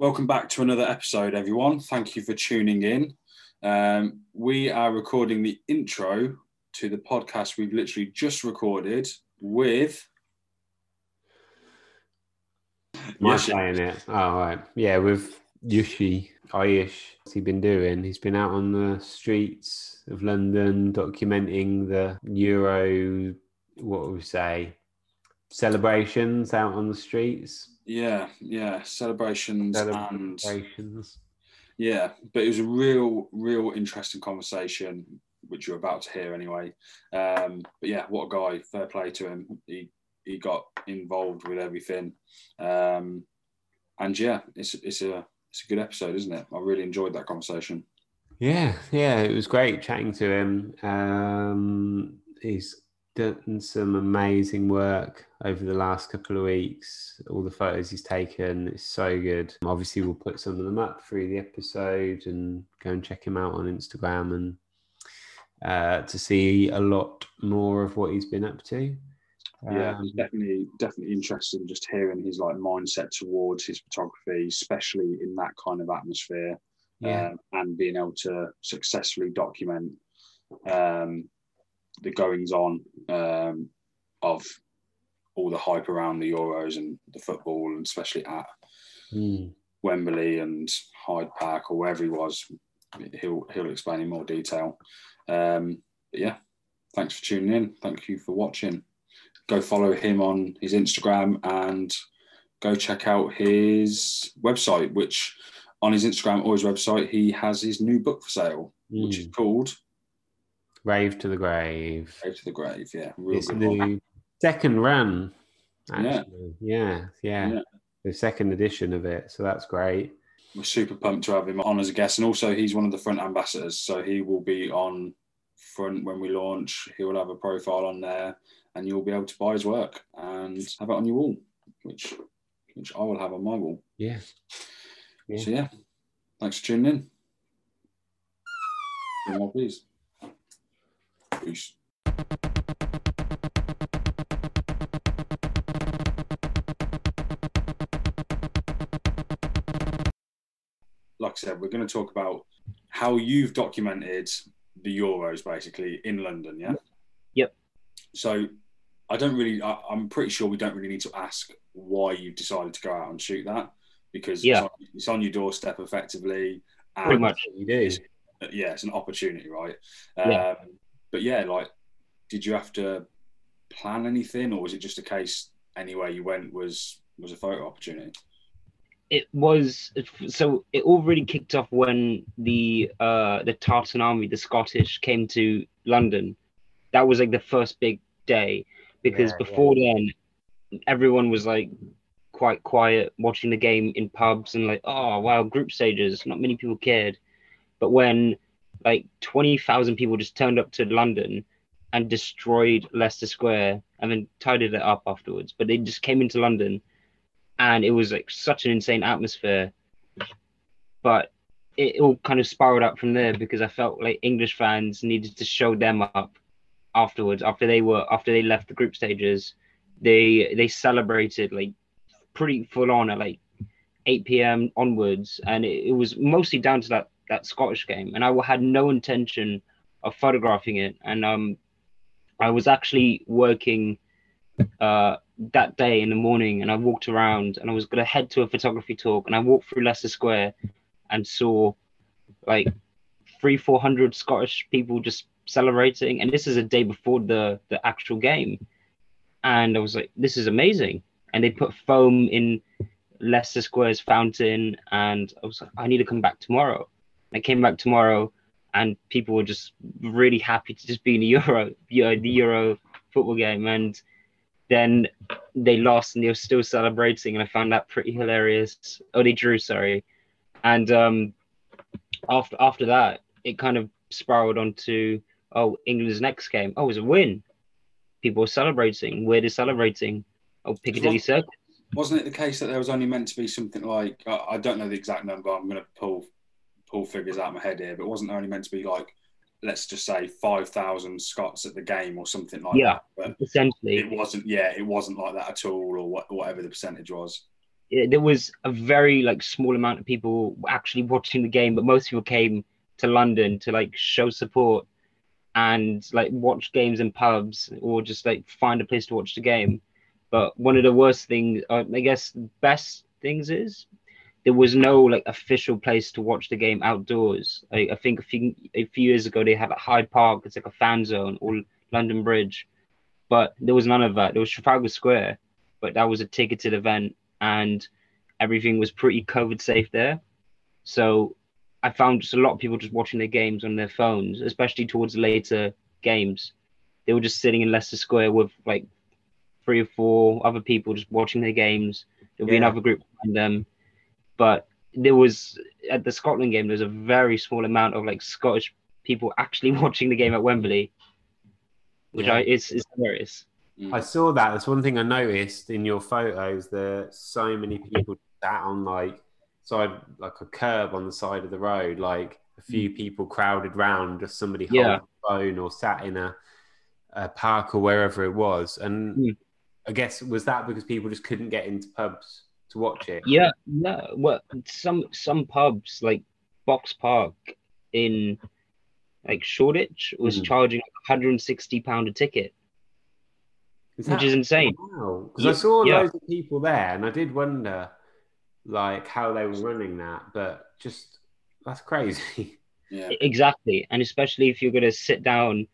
Welcome back to another episode, everyone. Thank you for tuning in. Um, we are recording the intro to the podcast we've literally just recorded with. Yoshi. playing it? Oh, right. Yeah, with Yushi Ayush. What's he been doing? He's been out on the streets of London documenting the Euro, what would we say, celebrations out on the streets. Yeah, yeah, celebrations and Celebrations. yeah, but it was a real, real interesting conversation, which you're about to hear anyway. Um, but yeah, what a guy! Fair play to him. He he got involved with everything, um, and yeah, it's it's a it's a good episode, isn't it? I really enjoyed that conversation. Yeah, yeah, it was great chatting to him. Um, he's done some amazing work over the last couple of weeks. All the photos he's taken, it's so good. Obviously, we'll put some of them up through the episode and go and check him out on Instagram and uh, to see a lot more of what he's been up to. Yeah, Um, it's definitely interested in just hearing his like mindset towards his photography, especially in that kind of atmosphere, yeah, um, and being able to successfully document um, the goings on um, of all the hype around the Euros and the football, and especially at Mm. Wembley and Hyde Park or wherever he was. He'll he'll explain in more detail. Um, but yeah, thanks for tuning in. Thank you for watching. Go follow him on his Instagram and go check out his website, which on his Instagram or his website he has his new book for sale, which is Mm. called Rave to the Grave. Go to the Grave. Yeah, real It's the one. second run. Yeah. Actually. Yeah. yeah, Yeah. The second edition of it. So that's great. We're super pumped to have him on as a guest, and also he's one of the front ambassadors, so he will be on front when we launch. He will have a profile on there, and you'll be able to buy his work and have it on your wall, which which I will have on my wall. Yeah. Yeah. So yeah, thanks for tuning in. More, please. Like I said, we're going to talk about how you've documented the Euros basically in London, yeah? Yep. So I don't really, I, I'm pretty sure we don't really need to ask why you decided to go out and shoot that because Yeah. it's, on, it's on your doorstep effectively. And Pretty much. You do. yeah, it's an opportunity, right? Yeah. Um, But yeah, like, did you have to plan anything, or was it just a case anywhere you went was was a photo opportunity? It was so it all really kicked off when the uh the Tartan Army, the Scottish, came to London. That was like the first big day because Yeah, yeah. before then everyone was like quite quiet watching the game in pubs and like oh wow group stages not many people cared but when like 20,000 people just turned up to London and destroyed Leicester Square and then tidied it up afterwards. But they just came into London and it was like such an insane atmosphere. But it all kind of spiraled out from there because I felt like English fans needed to show them up afterwards after they were after they left the group stages. They they celebrated like pretty full on at like 8 p.m. onwards. And it, it was mostly down to that that Scottish game and I had no intention of photographing it. And um I was actually working uh that day in the morning and I walked around and I was gonna head to a photography talk and I walked through Leicester Square and saw like three four hundred Scottish people just celebrating. And this is a day before the the actual game. And I was like this is amazing. And they put foam in Leicester Square's fountain and I was like I need to come back tomorrow I came back tomorrow and people were just really happy to just be in the Euro Euro- the Euro football game. And then they lost and they were still celebrating and I found that pretty hilarious. Oh they drew sorry. And um after after that it kind of spiraled onto oh England's next game. Oh it was a win. People were celebrating. Where they're celebrating. Oh Piccadilly Circus. Wasn't it the case that there was only meant to be something like I don't know the exact number. I'm going to pull pull figures out of my head here, but wasn't only meant to be like let's just say five thousand Scots at the game or something like Yeah. that? But essentially it wasn't. Yeah, it wasn't like that at all, or what, whatever the percentage was. eh, there was a very like small amount of people actually watching the game, but most people came to London to like show support and like watch games in pubs or just like find a place to watch the game. But one of the worst things, uh, I guess, best things is there was no like official place to watch the game outdoors. I, I think a few a few years ago they had a Hyde Park, it's like a fan zone, or London Bridge, but there was none of that. There was Trafalgar Square, but that was a ticketed event, and everything was pretty COVID safe there. So I found just a lot of people just watching their games on their phones, especially towards later games. They were just sitting in Leicester Square with like three or four other people just watching their games. There'll be another group behind them. But there was at the Scotland game, there's a very small amount of like Scottish people actually watching the game at Wembley, which Yeah. I is is hilarious. Mm. I saw that. That's one thing I noticed in your photos. That so many people sat on like side, like a curb on the side of the road. Like a few people crowded round, just somebody holding Yeah. a phone or sat in a, a park or wherever it was. And Mm. I guess was that because people just couldn't get into pubs to watch it? Yeah, no. Well, some some pubs like Box Park in like Shoreditch was Mhm. charging 160 pound a ticket, Is which is insane. Wow, because Yeah, I saw yeah. loads of people there, and I did wonder, like, how they were running that. But just that's crazy. yeah. Exactly, and especially if you're gonna sit down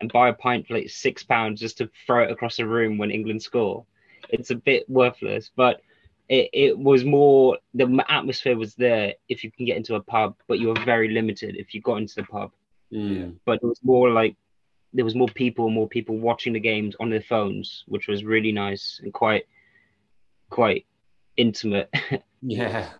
and buy a pint for like six pounds just to throw it across the room when England score, it's a bit worthless. But it, it was more the atmosphere was there if you can get into a pub, but you were very limited if you got into the pub. Mm. but it was more like there was more people, more people watching the games on their phones, which was really nice and quite, quite intimate. Yeah.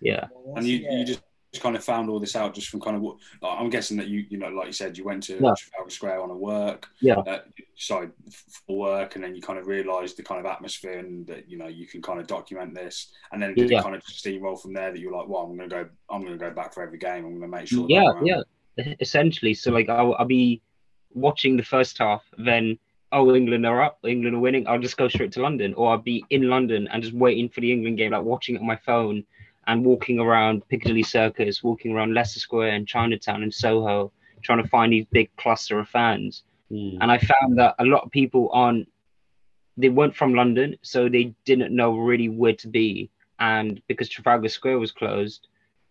yeah, And you, you just kind of found all this out just from kind of what like, I'm guessing that you you know like you said you went to Yeah. Trafalgar Square on a work Yeah. uh, sorry for work and then you kind of realised the kind of atmosphere and that you know you can kind of document this and then did Yeah. it kind of just steamroll from there that you're like well I'm gonna go I'm gonna go back for every game I'm gonna make sure yeah, yeah. Essentially, so like I'll, I'll be watching the first half, then oh England are up, England are winning. I'll just go straight to London, or I'll be in London and just waiting for the England game, like watching it on my phone and walking around Piccadilly Circus, walking around Leicester Square and Chinatown and Soho, trying to find these big cluster of fans. Mm. and I found that a lot of people aren't they weren't from London, so they didn't know really where to be. And because Trafalgar Square was closed,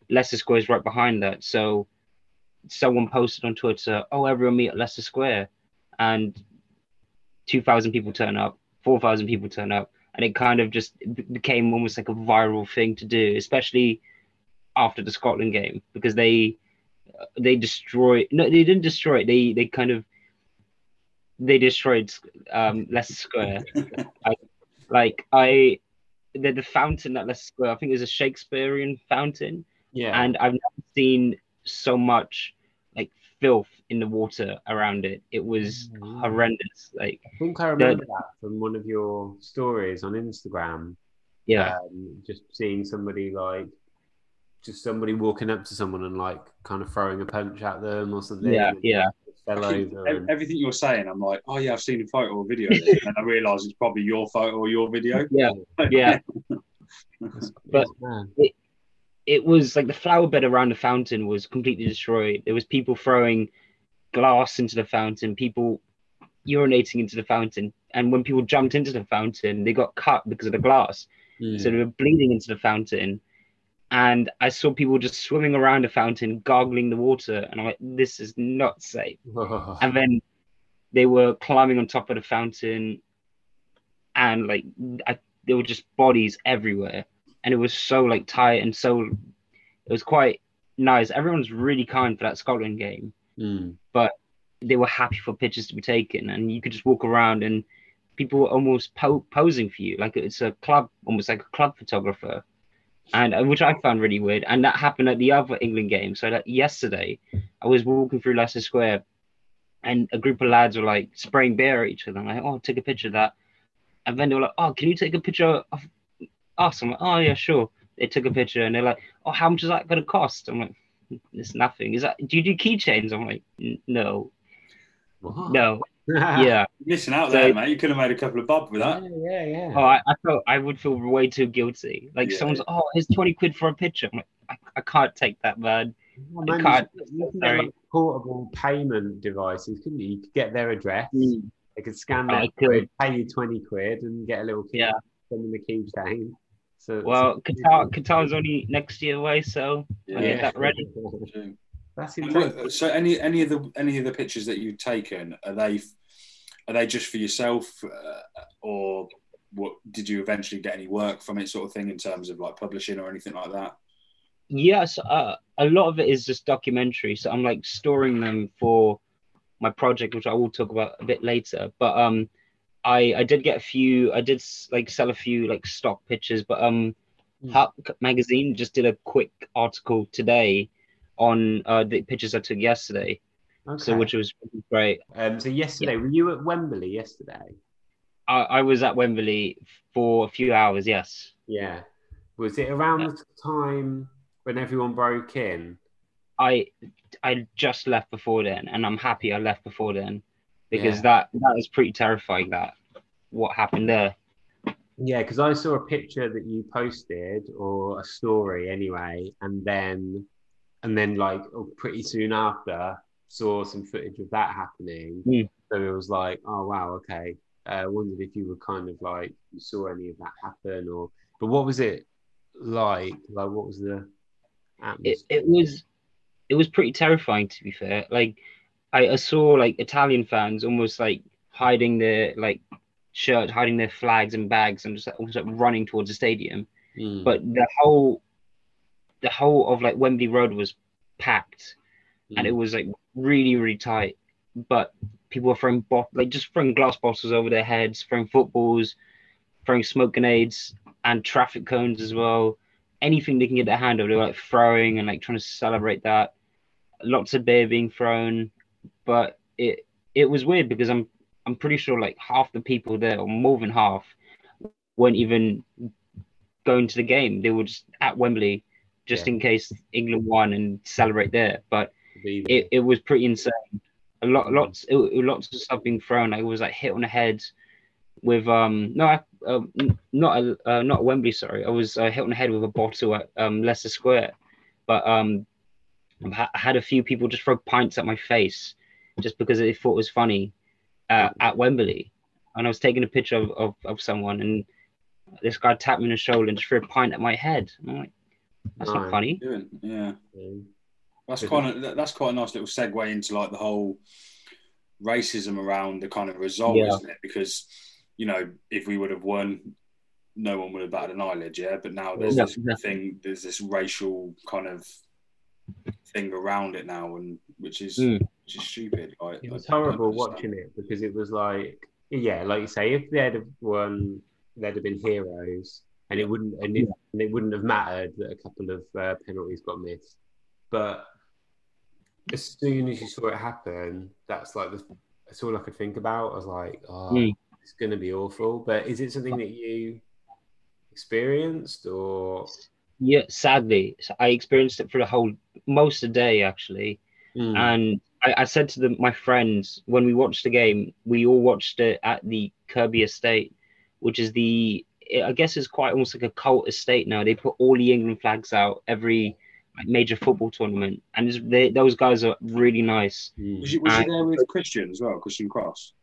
Leicester Square is right behind that. So someone posted on Twitter, "Oh, everyone meet at Leicester Square," and two thousand people turn up, four thousand people turn up, and it kind of just became almost like a viral thing to do, especially after the Scotland game because they they destroyed no they didn't destroy it. They they kind of they destroyed um Leicester Square. I, like I the, the fountain at Leicester Square I think is a Shakespearean fountain. Yeah. and I've never seen so much filth in the water around it it was Mm. horrendous like I think I remember that from one of your stories on Instagram. yeah Um, just seeing somebody like, just somebody walking up to someone and like kind of throwing a punch at them or something. yeah and yeah Fell and- everything you're saying I'm like oh yeah I've seen a photo or video and I realise it's probably your photo or your video yeah yeah But- it's mad. It was like the flower bed around the fountain was completely destroyed. There was people throwing glass into the fountain, people urinating into the fountain, and when people jumped into the fountain, they got cut because of the glass. Mm. So they were bleeding into the fountain. And I saw people just swimming around the fountain, gargling the water, and I'm like, this is not safe. And then they were climbing on top of the fountain, and like I, there were just bodies everywhere, and it was so like tight and so it was quite nice. Everyone's really kind for that Scotland game. Mm. They were happy for pictures to be taken, and you could just walk around and people were almost po- posing for you, like it's a club, almost like a club photographer, and uh, which I found really weird. And that happened at the other England game. So that yesterday, I was walking through Leicester Square, and a group of lads were like spraying beer at each other. I'm like, oh, take a picture of that. And then they were like, oh, can you take a picture of us? I'm like, oh yeah, sure. They took a picture, and they're like, oh, how much is that going to cost? I'm like, it's nothing. Is that? Do you do keychains? I'm like, no. What? No, yeah. Missing out So- there, mate. You could have made a couple of bob with yeah, that. yeah, yeah. Oh, I, I felt I would feel way too guilty. Like Yeah. someone's, oh, here's twenty quid for a picture. I'm like, I, I can't take that, man. Oh, I man, can't- you could- you get sorry. like portable payment devices, couldn't you? You could get their address. Mm. They could scan I that could. pay you twenty quid, and get a little key. Yeah. Send them the keychain. So Well, so- Qatar, Qatar's only next year away, so I'll get that ready. That's intense. So any any of the any of the pictures that you've taken are they are they just for yourself uh, or what did you eventually get any work from it sort of thing in terms of like publishing or anything like that? Yes, uh, a lot of it is just documentary. So I'm like storing them for my project, which I will talk about a bit later. But um, I I did get a few. I did like sell a few like stock pictures. But um, Hmm. Huck magazine just did a quick article today on uh, the pictures I took yesterday. Okay. So which was really great. um, so yesterday, were you at Wembley yesterday? I, I was at Wembley for a few hours. Yes. Yeah. Was it around the time when everyone broke in? I I just left before then, and I'm happy I left before then because Yeah. that that was pretty terrifying. That what happened there. Yeah, because I saw a picture that you posted or a story anyway, and then and then like oh, pretty soon after saw some footage of that happening. Mm. So it was like, oh wow, okay. I uh, wondered if you were kind of like you saw any of that happen, or but what was it like? Like what was the It it was it was pretty terrifying to be fair. Like I, I saw like Italian fans almost like hiding their like shirts, hiding their flags and bags, and just like, almost like running towards the stadium. Mm. But the whole the whole of like Wembley Road was packed. and it Mm. was like really really tight but people were throwing bot- like just throwing glass bottles over their heads throwing footballs throwing smoke grenades and traffic cones as well anything they can get their hand over they were like throwing and like trying to celebrate that lots of beer being thrown but it it was weird because i'm i'm pretty sure like half the people there or more than half weren't even going to the game they were just at wembley just Yeah. in case england won and celebrate there but it, it was pretty insane. A lot, lots, it, lots of stuff being thrown. Like it was like hit on the head with um no, I, uh, not a, uh, not Wembley. Sorry, I was uh, hit on the head with a bottle at um Leicester Square, but um I had a few people just throw pints at my face just because they thought it was funny uh, at Wembley, and I was taking a picture of, of, of someone and this guy tapped me on the shoulder and just threw a pint at my head. I'm like, that's Nice. not funny. Yeah. That's Is quite a, that's quite a nice little segue into like the whole racism around the kind of result, Yeah. isn't it? Because you know, if we would have won, no one would have batted an eyelid, yeah. But now there's Yeah, this yeah. thing, there's this racial kind of thing around it now, and which is Mm. Which is stupid. Like, It was I horrible understand. watching it because it was like, yeah, like you say, if they'd have won, they'd have been heroes, and it wouldn't, and it, and it wouldn't have mattered that a couple of uh, penalties got missed. But as soon as you saw it happen, that's like the, that's all I could think about. I was like, oh, Mm. it's going to be awful. But is it something that you experienced, or Yeah, sadly, I experienced it for the whole most of the day actually. Mm. And I, I said to them, my friends, when we watched the game, we all watched it at the Kirby Estate, which is the, I guess it's quite almost like a cult estate now. They put all the England flags out every like, major football tournament, and they, those guys are really nice. Mm. Was you, was you Uh, there with Christian as well, Christian Cross?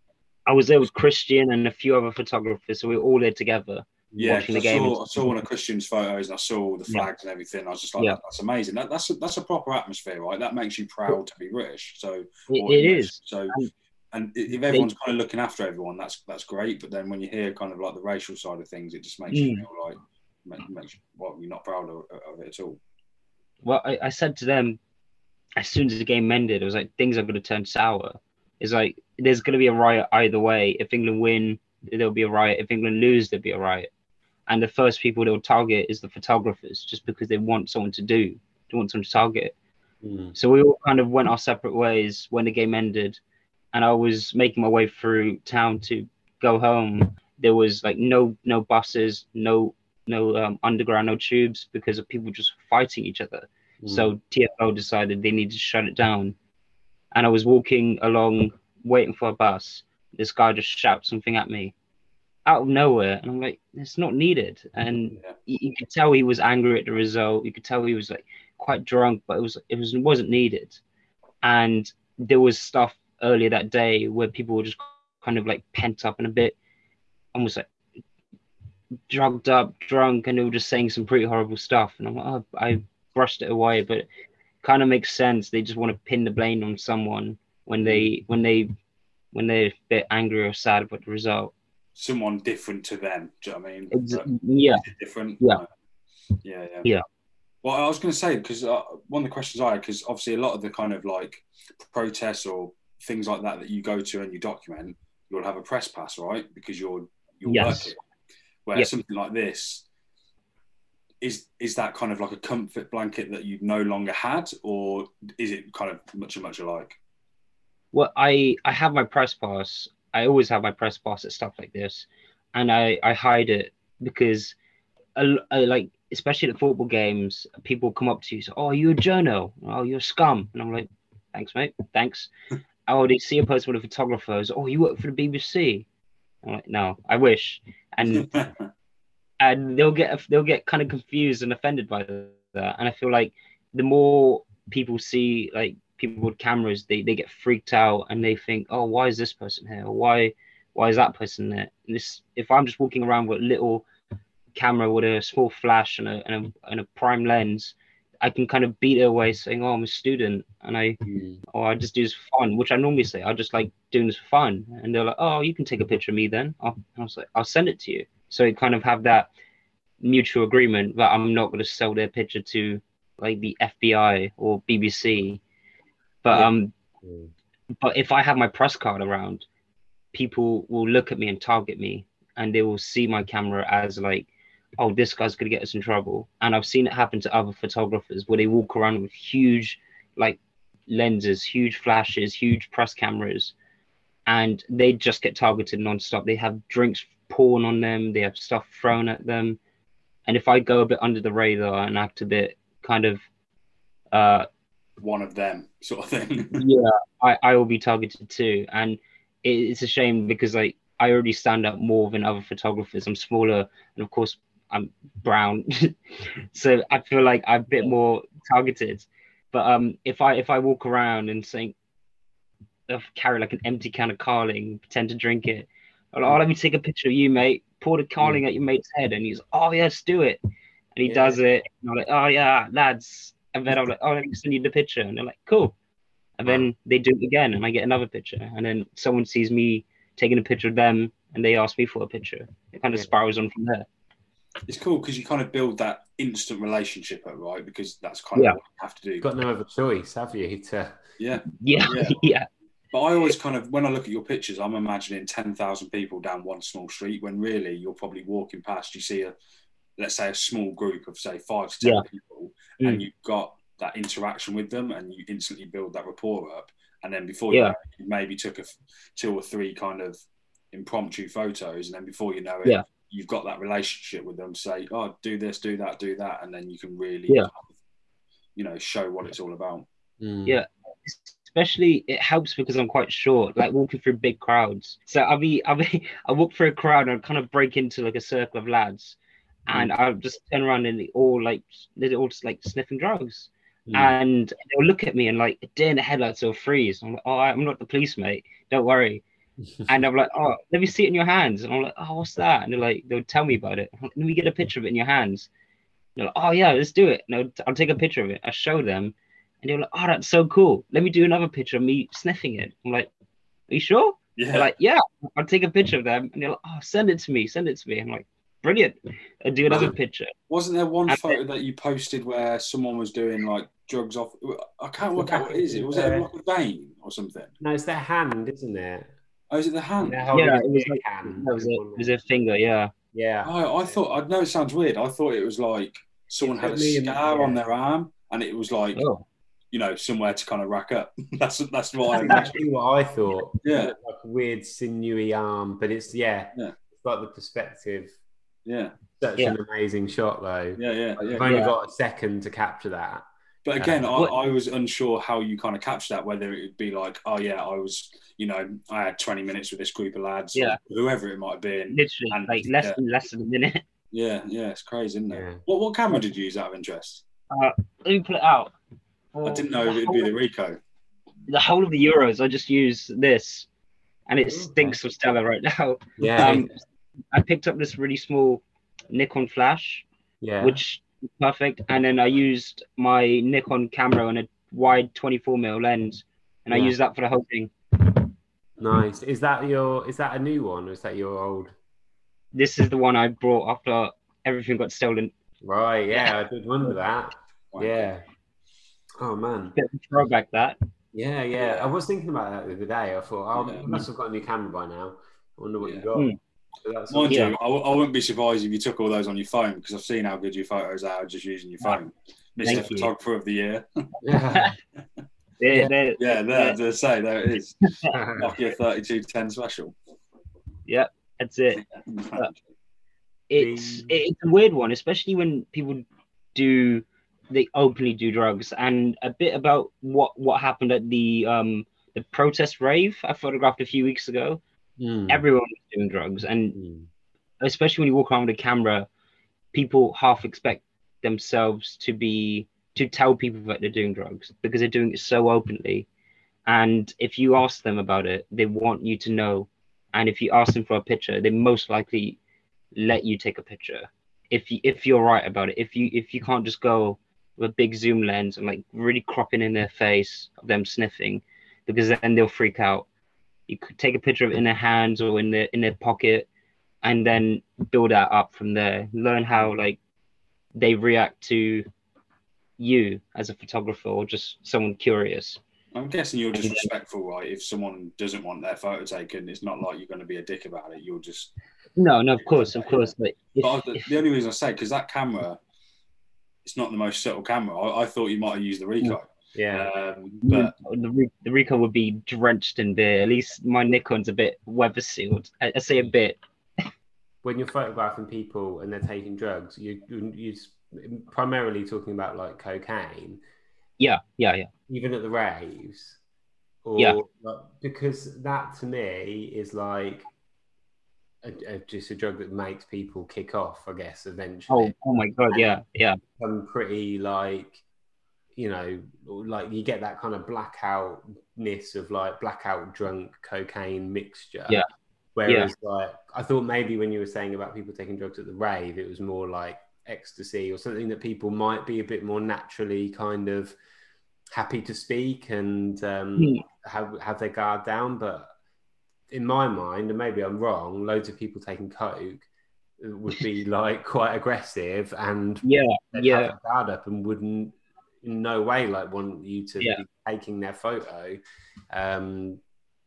I was there with Christian and a few other photographers, so we were all there together. Yeah, watching the I, saw, I saw one of Christian's photos and I saw the Yeah. flags and everything. I was just like, Yeah. that's amazing. That, that's a, that's a proper atmosphere, right? That makes you proud to be British. So It, it is. So, And and if everyone's kind of looking after everyone, that's that's great. But then when you hear kind of like the racial side of things, it just makes you Mm. feel like ma- makes you, well, you're not proud of, of it at all. well, I, I said to them as soon as the game ended, it was like things are going to turn sour. It's like there's going to be a riot either way. If England win, there'll be a riot. If England lose, there'll be a riot. And the first people they'll target is the photographers, just because they want someone to do, they want someone to target. Mm. So we all kind of went our separate ways when the game ended, and I was making my way through town to go home. There was like no no buses, no no um, underground, no tubes because of people just fighting each other. Mm. So TFL decided they needed to shut it down. And I was walking along waiting for a bus. This guy just shouts something at me out of nowhere, and I'm like, it's not needed. And Yeah. you, you could tell he was angry at the result. You could tell he was like quite drunk, but it was it was wasn't needed. And there was stuff earlier that day where people were just kind of like pent up and a bit almost like drugged up, drunk, and they were just saying some pretty horrible stuff. And I'm like, oh, I brushed it away, but it kind of makes sense. They just want to pin the blame on someone when they when they when they're a bit angry or sad about the result. Someone different to them. Do you know what I mean? Like, yeah, different? Yeah. Like, yeah, yeah. Yeah. Well, I was going to say because uh, one of the questions I had, because obviously a lot of the kind of like protests or things like that that you go to and you document, you'll have a press pass, right? Because you're you're Yes. working. Where Yep. something like this is is that kind of like a comfort blanket that you've no longer had, or is it kind of much and much alike? well, I I have my press pass. I always have my press pass at stuff like this, and I I hide it because, I, I like especially at football games, people come up to you, say, "Oh, you're a journo. Oh, you're a scum," and I'm like, "Thanks, mate. Thanks." oh, they see a post with a photographer. Is, oh, you work for the BBC. I'm like, no, I wish. And and they'll get they'll get kind of confused and offended by that. And I feel like the more people see like people with cameras, they, they get freaked out and they think, oh, why is this person here? Or why why is that person there? And this if I'm just walking around with a little camera with a small flash and a and a, and a prime lens, I can kind of beat it away saying, oh, I'm a student and I mm. or I just do this for fun, which I normally say I just like doing this for fun. And they're like, oh, you can take a picture of me then. I'll, I was like, I'll send it to you. So you kind of have that mutual agreement that I'm not going to sell their picture to like the FBI or BBC. But Yeah. um, but if I have my press card around, people will look at me and target me, and they will see my camera as like, oh, this guy's gonna get us in trouble. And I've seen it happen to other photographers where they walk around with huge, like, lenses, huge flashes, huge press cameras, and they just get targeted nonstop. They have drinks poured on them, they have stuff thrown at them, and if I go a bit under the radar and act a bit kind of uh One of them, sort of thing. yeah, I, I will be targeted too. And it, it's a shame because like I already stand out more than other photographers. I'm smaller and of course I'm brown. so I feel like I'm a bit more targeted. But um if I if I walk around and say uh, carry like an empty can of Carling, pretend to drink it, like, oh let me take a picture of you, mate. Pour the Carling at your mate's head and he's oh yes, do it. And he Yeah. does it. And I'm like, oh yeah, lads. And then I'm like, oh let me send you the picture. And they're like, cool. And then they do it again, and I get another picture. And then someone sees me taking a picture of them, and they ask me for a picture. It kind of Yeah. spirals on from there. It's cool because you kind of build that instant relationship right? Because that's kind of what you have to do. You've got no other choice, have you? To yeah. Yeah, Yeah. yeah, But I always kind of, when I look at your pictures, I'm imagining 10,000 people down one small street when really you're probably walking past, you see a, let's say, a small group of, say, five to 10 Yeah. people, Mm. and you've got that interaction with them and you instantly build that rapport up. And then before you know you maybe took a f- two or three kind of impromptu photos. And then before you know it, Yeah. you've got that relationship with them, say, oh, do this, do that, do that. And then you can really, Yeah. you know, show what it's all about. Mm. Yeah. Especially it helps because I'm quite short, like walking through big crowds. So I'll be, I'll be, I walk through a crowd and I kind of break into like a circle of lads, and I'll just turn around and they all like they're all just like sniffing drugs. Mm. and they'll look at me and like deer in the headlights will freeze. I'm like, oh, I'm not the police, mate. Don't worry. and I'm like, oh, let me see it in your hands. And I'm like, oh, what's that? And they're like, they'll tell me about it. Like, let me get a picture of it in your hands. And they're like, oh yeah, let's do it. And I'll, I'll take a picture of it. I show them, and they're like, oh, that's so cool. Let me do another picture of me sniffing it. I'm like, are you sure? Yeah. They're like, yeah. I'll take a picture of them, and they're like, oh, send it to me. Send it to me. I'm like, brilliant. I do another picture. Wasn't there one And photo that you posted where someone was doing like drugs off? I can't work out what it is. It was it like a vein or something? No, it's their hand, isn't it? Oh, is it the hand? Yeah, it was like- can. That was it. It was a finger. Yeah. Yeah. Oh, I thought I know it sounds weird. I thought it was like someone had a scar on their arm, and it was like Oh. you know somewhere to kind of rack up. that's that's what I That's imagined. what I thought. Yeah. Like a weird sinewy arm, but it's yeah, Yeah. it's like the perspective. Yeah, Such Yeah. an amazing shot though. yeah, yeah, Like, You've yeah. only Yeah. got a second to capture that. But again, Uh, I, what- I was unsure how you kind of capture that. Whether it would be like, oh yeah, I was, you know, I had 20 minutes with this group of lads, Yeah. whoever it might have been. Literally, And- like less yeah. than less than a minute. Yeah, yeah, it's crazy, isn't it? Yeah. What what camera did you use out of interest? Let me pull it out. I didn't know it'd be the Ricoh. the whole of the Euros. I just use this, and it stinks of Stella right now. Yeah. Um, I picked up this really small Nikon flash, yeah. which is perfect, and then I used my Nikon camera on a wide 24 mm lens, and I used that for the whole thing. nice. Is that your? Is that a new one, or is that your old? This is the one I brought after everything got stolen. Right. Yeah, I did wonder that. Yeah. Oh man. Bit of throwback that. Yeah, yeah. I was thinking about that the other day. I thought, oh, Yeah. you must have got a new camera by now. I wonder what Yeah. you got. Mm. So Mind Yeah. you, I, w- I wouldn't be surprised if you took all those on your phone because I've seen how good your photos are just using your phone. Mr. Thank you. Photographer of the Year. yeah. They're, Yeah. they're, yeah, there, as say, there it is. Nokia 3210 special. Yep, that's it. it's it's a weird one, especially when people do they openly do drugs. And a bit about what what happened at the um the protest rave I photographed a few weeks ago. Mm. Everyone was doing drugs, and Mm. especially when you walk around with a camera, people half expect themselves to be to tell people that they're doing drugs because they're doing it so openly. And if you ask them about it, they want you to know. And if you ask them for a picture, they most likely let you take a picture. If you if you're right about it, if you if you can't just go with a big zoom lens and like really cropping in their face of them sniffing, because then they'll freak out. You could take a picture of it in their hands or in their in their pocket, and then build that up from there. Learn how like they react to you as a photographer or just someone curious. I'm guessing you're just respectful, right? If someone doesn't want their photo taken, it's not like you're going to be a dick about it. You'll just. No, no, of course, of course. But if, But I- if- the only reason I say because that camera, it's not the most subtle camera. I, I thought you might have used the Ricoh, Yeah. um, but the, the Ricoh would be drenched in beer. At least my Nikon's a bit weather sealed. I, I say a bit. When you're photographing people and they're taking drugs, you you you're primarily talking about like cocaine, Yeah, yeah, yeah. even at the raves. Or, Yeah. like, because that to me is like a, a, just a drug that makes people kick off, I guess, eventually. Oh, oh my god, yeah, yeah, become pretty like you know like you get that kind of blackoutness of like blackout drunk cocaine mixture Yeah. whereas like i thought maybe when you were saying about people taking drugs at the rave it was more like ecstasy or something that people might be a bit more naturally kind of happy to speak and um, Hmm. have have their guard down but in my mind and maybe i'm wrong loads of people taking coke would be like quite aggressive and yeah, yeah. guard up and wouldn't in no way like want you to Yeah. be taking their photo. Um,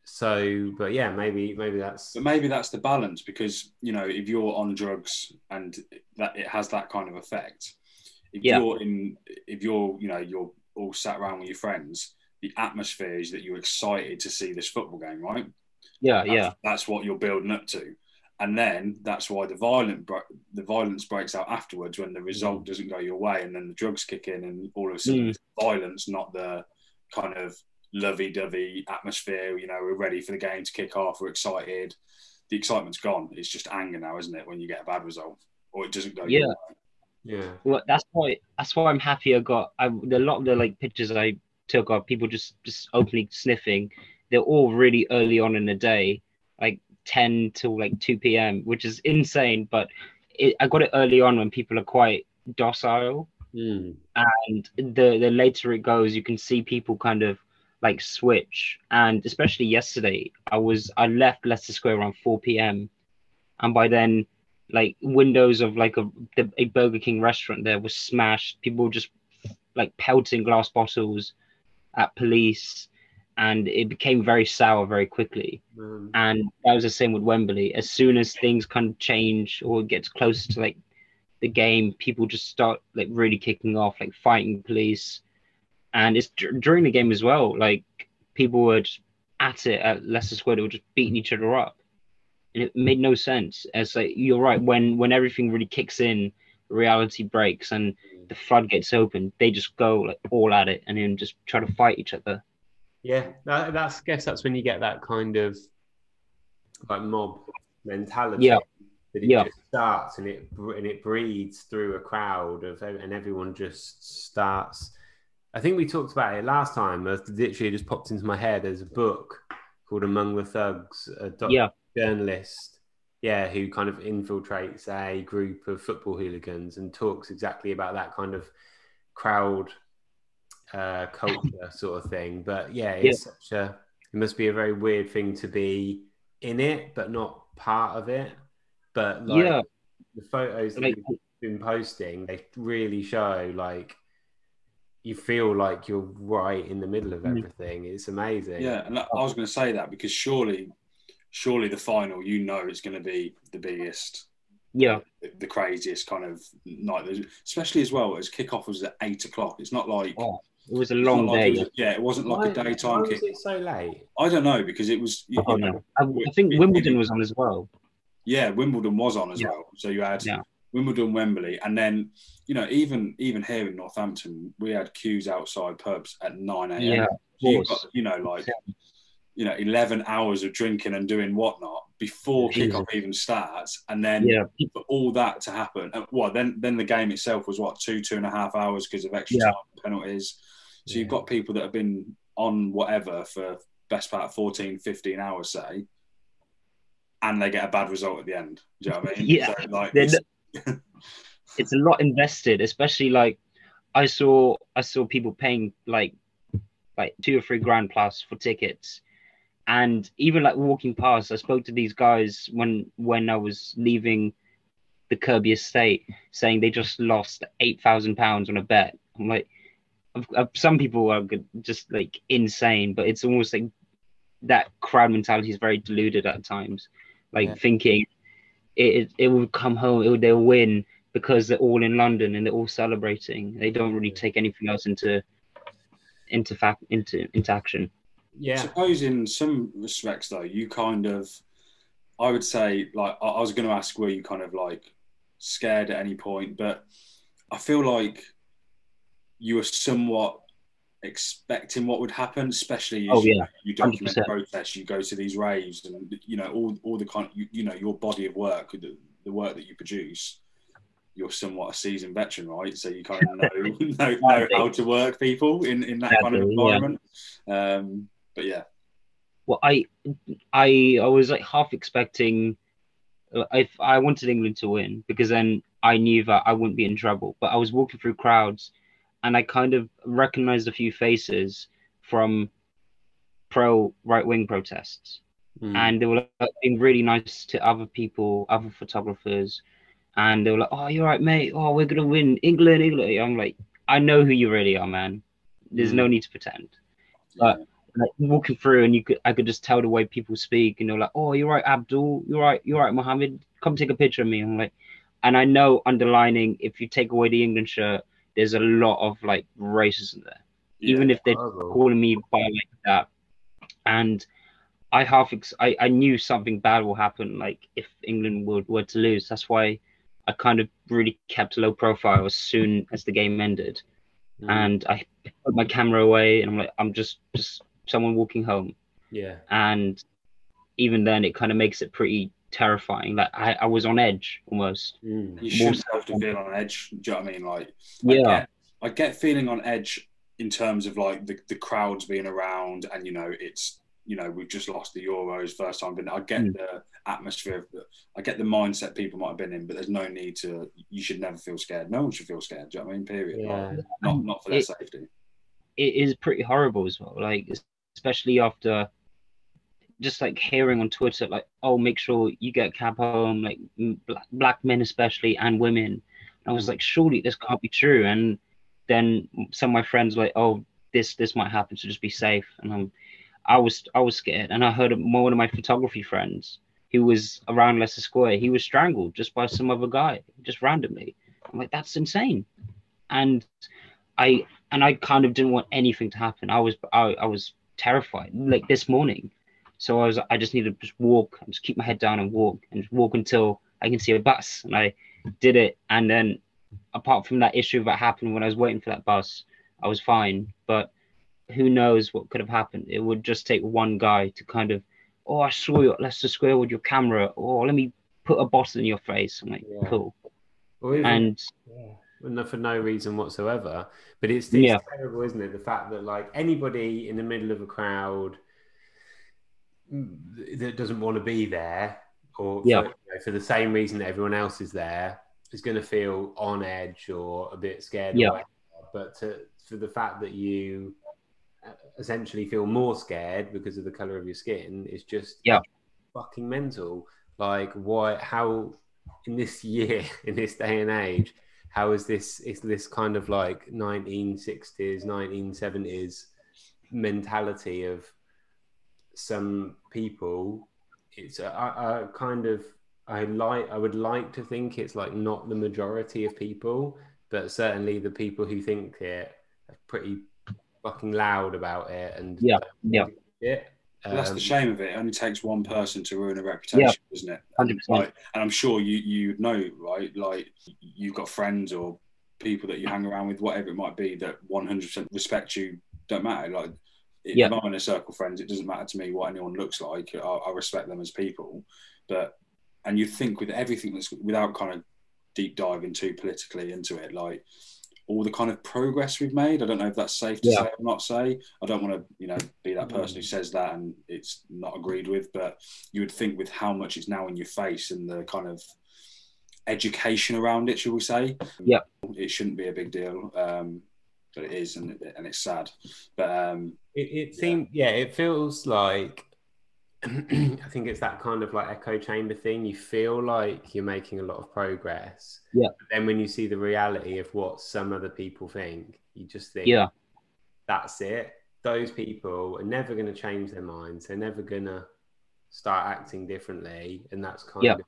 so, but yeah, maybe maybe that's but maybe that's the balance because you know if you're on drugs and that it has that kind of effect. If Yeah. you're in, if you're you know you're all sat around with your friends, the atmosphere is that you're excited to see this football game, right? Yeah, That's, yeah, that's what you're building up to, and then that's why the violent bro- the violence breaks out afterwards when the result doesn't go your way, and then the drugs kick in, and all of a sudden Mm. it's violence, not the kind of lovey-dovey atmosphere. You know, we're ready for the game to kick off. We're excited. The excitement's gone. It's just anger now, isn't it? When you get a bad result or it doesn't go. your Yeah. way. yeah, Well, that's why that's why I'm happy. I got I, a lot of the like pictures I took of people just just openly sniffing. They're all really early on in the day, like 10 till like 2 p.m., which is insane. But it, I got it early on when people are quite docile, Mm. and the the later it goes, you can see people kind of like switch. And especially yesterday, I was I left Leicester Square around 4 p.m. and by then, like windows of like a the, a Burger King restaurant there was smashed. People were just like pelting glass bottles at police, and it became very sour very quickly. Um, And that was the same with Wembley. As soon as things kind of change or it gets closer to like the game, people just start like really kicking off, like fighting police. And it's dur- during the game as well. Like people were just at it at Leicester Square, they were just beating each other up, and it made no sense. It's like you're right when when everything really kicks in, reality breaks and the floodgates open, they just go like all at it and then just try to fight each other. Yeah, that, that's I guess that's when you get that kind of like mob mentality. Yeah. That it Yeah. just starts and it and it breeds through a crowd of and everyone just starts. I think we talked about it last time. uh, Literally, it just popped into my head. There's a book called Among the Thugs. A doc- Yeah. journalist, yeah, who kind of infiltrates a group of football hooligans and talks exactly about that kind of crowd uh, culture sort of thing. But yeah, it's such a it must be a very weird thing to be in it, but not part of it. But like Yeah. the photos that Like- you've been posting, they really show like you feel like you're right in the middle of Mm. everything. It's amazing. Yeah, and I I was going to say that because surely, surely the final, you know, is going to be the biggest, Yeah. the craziest kind of night. Especially as well as kickoff was at eight o'clock. It's not like Oh, It was a long like day. it yeah, it wasn't like Why, a daytime why kick. was it so late? I don't know because it was. You, Oh, you know, no. I, I think it- Wimbledon it- was on as well. Yeah, Wimbledon was on as Yeah. well. So you had Yeah. Wimbledon, Wembley, and then you know even even here in Northampton, we had queues outside pubs at nine a.m. Yeah, So you've got you know like you know eleven hours of drinking and doing whatnot before Jesus. kickoff even starts, and then Yeah. for all that to happen, uh, well then then the game itself was what two two and a half hours because of extra Yeah. time penalties. So you've got people that have been on whatever for best part of 14, 15 hours, say, and they get a bad result at the end. Do you know what I mean? Yeah. So, like, it's- it's a lot invested, especially like I saw I saw people paying like like two or three grand plus for tickets. And even like walking past, I spoke to these guys when when I was leaving the Kirby estate, saying they just lost eight thousand pounds on a bet. I'm like, some people are just like insane, but it's almost like that crowd mentality is very deluded at times. Like Yeah. thinking it, it it will come home, it will, they'll win because they're all in London and they're all celebrating. They don't really take anything else into into fact into into action. I Yeah. suppose in some respects, though, you kind of, I would say, like, I, I was going to ask, were you kind of like scared at any point? But I feel like you were somewhat expecting what would happen, especially Oh, you, yeah. you document 100%. protests, you go to these raves, and you know all all the kind, you, you know, your body of work, the, the work that you produce. You're somewhat a seasoned veteran, right? So you kind of know know, know how to work people in, in that kind of Exactly, yeah. environment. Um, but yeah, Well, I I I was like half expecting uh, if I wanted England to win because then I knew that I wouldn't be in trouble. But I was walking through crowds, and I kind of recognized a few faces from pro right wing protests. Mm. and they were like, being really nice to other people, other photographers, and they were like, "Oh, you're right, mate. Oh, we're gonna win, England, England." I'm like, I know who you really are, man. There's Mm. no need to pretend. But- Like walking through, and you could, I could just tell the way people speak, and they're like, "Oh, you're right, Abdul. You're right, you're right, Mohammed. Come take a picture of me." I'm like, and I know underlining, if you take away the England shirt, there's a lot of like racism there yeah. even if they're calling me by like that. And I half ex- I, I knew something bad will happen, like if England would were to lose. That's why I kind of really kept a low profile as soon as the game ended. Mm. And I put my camera away and I'm like, I'm just just someone walking home. yeah. And even then it kind of makes it pretty terrifying. Like I, I was on edge almost. Mm. you shouldn't have to feel on edge. Do you know what I mean? Like, I Yeah. get, I get feeling on edge in terms of like the, the crowds being around, and you know, it's you know we've just lost the Euros first time, but I get Mm. the atmosphere, of the, I get the mindset people might have been in, but there's no need to. You should never feel scared. No one should feel scared. Do you know what I mean? Period. Like, Yeah. not not for their It- safety. it is pretty horrible as well. Like especially after just like hearing on Twitter, like, oh, make sure you get cab home, like black, black men especially and women. I was like, surely this can't be true. And then some of my friends were like, oh, this this might happen, so just be safe. And I'm, I was I was scared. And I heard one of my photography friends who was around Leicester Square. He was strangled just by some other guy, just randomly. I'm like, that's insane. And I and I kind of didn't want anything to happen. I was I, I was terrified. Like this morning, so I was I just needed to just walk and just keep my head down and walk and just walk until I can see a bus. And I did it, and then apart from that issue that happened when I was waiting for that bus, I was fine. But who knows what could have happened? It would just take one guy to kind of, oh, I saw you at Leicester Square with your camera. Oh, let me put a bottle in your face. I'm like, Yeah. cool. Even- And Yeah. For no reason whatsoever. But it's, it's Yeah. terrible, isn't it? The fact that like anybody in the middle of a crowd that doesn't want to be there, or Yeah. for, you know, for the same reason that everyone else is there, is going to feel on edge or a bit scared. Yeah. whatever. But to, for the fact that you uh, essentially feel more scared because of the color of your skin is just Yeah. fucking mental. Like, why? How in this year, in this day and age, how is this? Is this kind of like 1960s, 1970s mentality of some people? It's a, a, a kind of I like. I would like to think it's like not the majority of people, but certainly the people who think it are pretty fucking loud about it and Yeah, yeah. it. But that's Um, the shame of it. It only takes one person to ruin a reputation, doesn't it? 100%. And I'm sure you you know, right? Like you've got friends or people that you hang around with, whatever it might be, that 100% respect you. Don't matter. Like if Yeah. I'm in a circle of friends, it doesn't matter to me what anyone looks like. I, I respect them as people. But and you think with everything that's without kind of deep diving too politically into it, like all the kind of progress we've made. I don't know if that's safe to Yeah. say or not say. I don't want to, you know, be that person who says that and it's not agreed with. But you would think with how much it's now in your face and the kind of education around it, shall we say? Yeah. It shouldn't be a big deal, um, but it is, and and it's sad. But um, It, it Yeah. seems, yeah, it feels like I think it's that kind of like echo chamber thing. You feel like you're making a lot of progress. Yeah. But then when you see the reality of what some other people think, you just think, Yeah. that's it. Those people are never going to change their minds. They're never going to start acting differently. And that's kind Yeah. of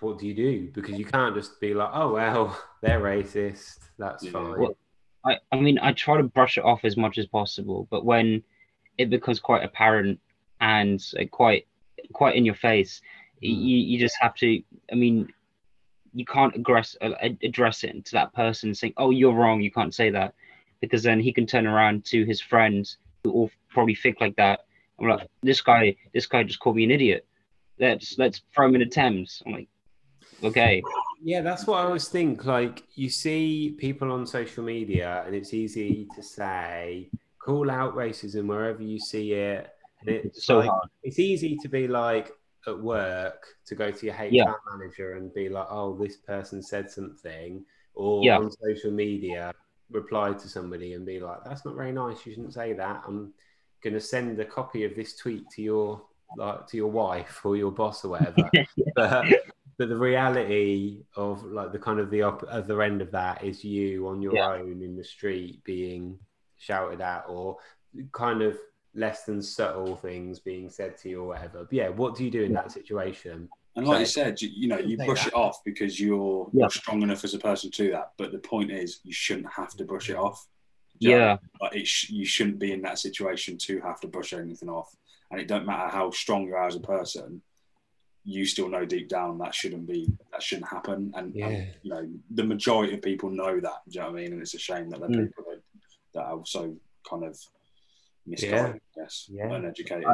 what do you do? Because you can't just be like, oh, well, they're racist. That's Yeah. fine. Well, I, I mean, I try to brush it off as much as possible, but when it becomes quite apparent and quite quite in your face, Hmm. you, you just have to. I mean, you can't aggress, uh, address it to that person saying, "Oh, you're wrong. You can't say that," because then he can turn around to his friends who all probably think like that. I'm like, this guy, this guy just called me an idiot. Let's let's throw him in the Thames. I'm like, okay, Yeah, that's what I always think. Like, you see people on social media, and it's easy to say, call out racism wherever you see it. And it's so like, hard. it's easy to be like at work to go to your HR Yeah. manager and be like, oh, this person said something, or Yeah. on social media, reply to somebody and be like, that's not very nice. You shouldn't say that. I'm going to send a copy of this tweet to your like to your wife or your boss or whatever. but, but the reality of like the kind of the op- other end of that is you on your Yeah. own in the street being shouted at or kind of less than subtle things being said to you or whatever. But yeah, what do you do in that situation? And like you said, you, you know, you brush that. it off because you're, Yeah. you're strong enough as a person to do that. But the point is, you shouldn't have to brush it off. You know what I Yeah, mean? Like it sh- you shouldn't be in that situation to have to brush anything off. And it don't matter how strong you are as a person, you still know deep down that shouldn't be that shouldn't happen. And, Yeah. and, you know, the majority of people know that. Do you know what I mean? And it's a shame that there are Mm. people that, that are so kind of misguided, Yeah. I guess, Yeah. uneducated.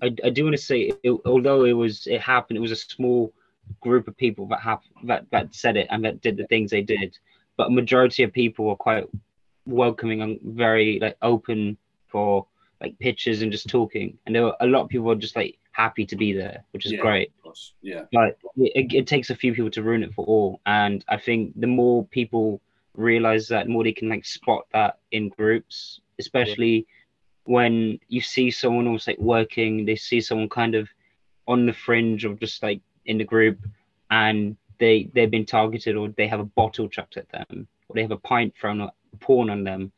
I, I do want to say, it, although it was it happened, it was a small group of people that have that that said it and that did the things they did, but majority of people were quite welcoming and very like open for like pictures and just talking, and there were a lot of people were just like happy to be there, which is Yeah. great. Of. Yeah. But it, it takes a few people to ruin it for all, and I think the more people realize that, the more they can like spot that in groups, especially when you see someone almost like working, they see someone kind of on the fringe of just like in the group, and they they've been targeted or they have a bottle chucked at them or they have a pint thrown or porn on them.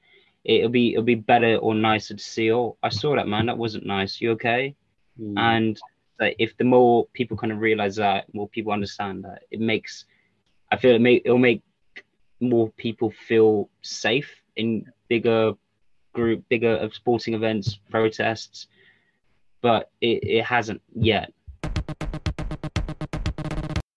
It'll be it'll be better or nicer to see. Oh, I saw that man. That wasn't nice. You okay? Mm. and like, if the more people kind of realize that more people understand that it makes i feel it may it'll make more people feel safe in bigger group bigger of sporting events protests but it, it hasn't yet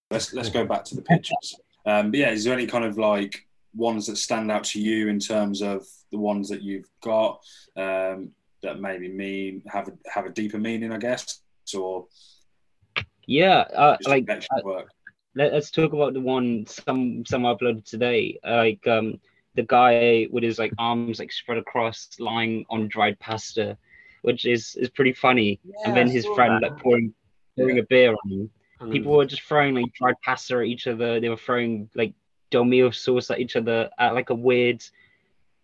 Let's let's go back to the pictures. Um, but yeah, is there any kind of like ones that stand out to you in terms of the ones that you've got um, that maybe mean have a, have a deeper meaning, I guess, or Yeah, uh, like uh, work? let, us talk about the one some some I uploaded today. Like um the guy with his like arms like spread across, lying on dried pasta, which is is pretty funny. and then his friend like pouring pouring a beer on him. Mm. People were just throwing like dried pasta at each other. They were throwing like Dolmio sauce at each other at like a weird,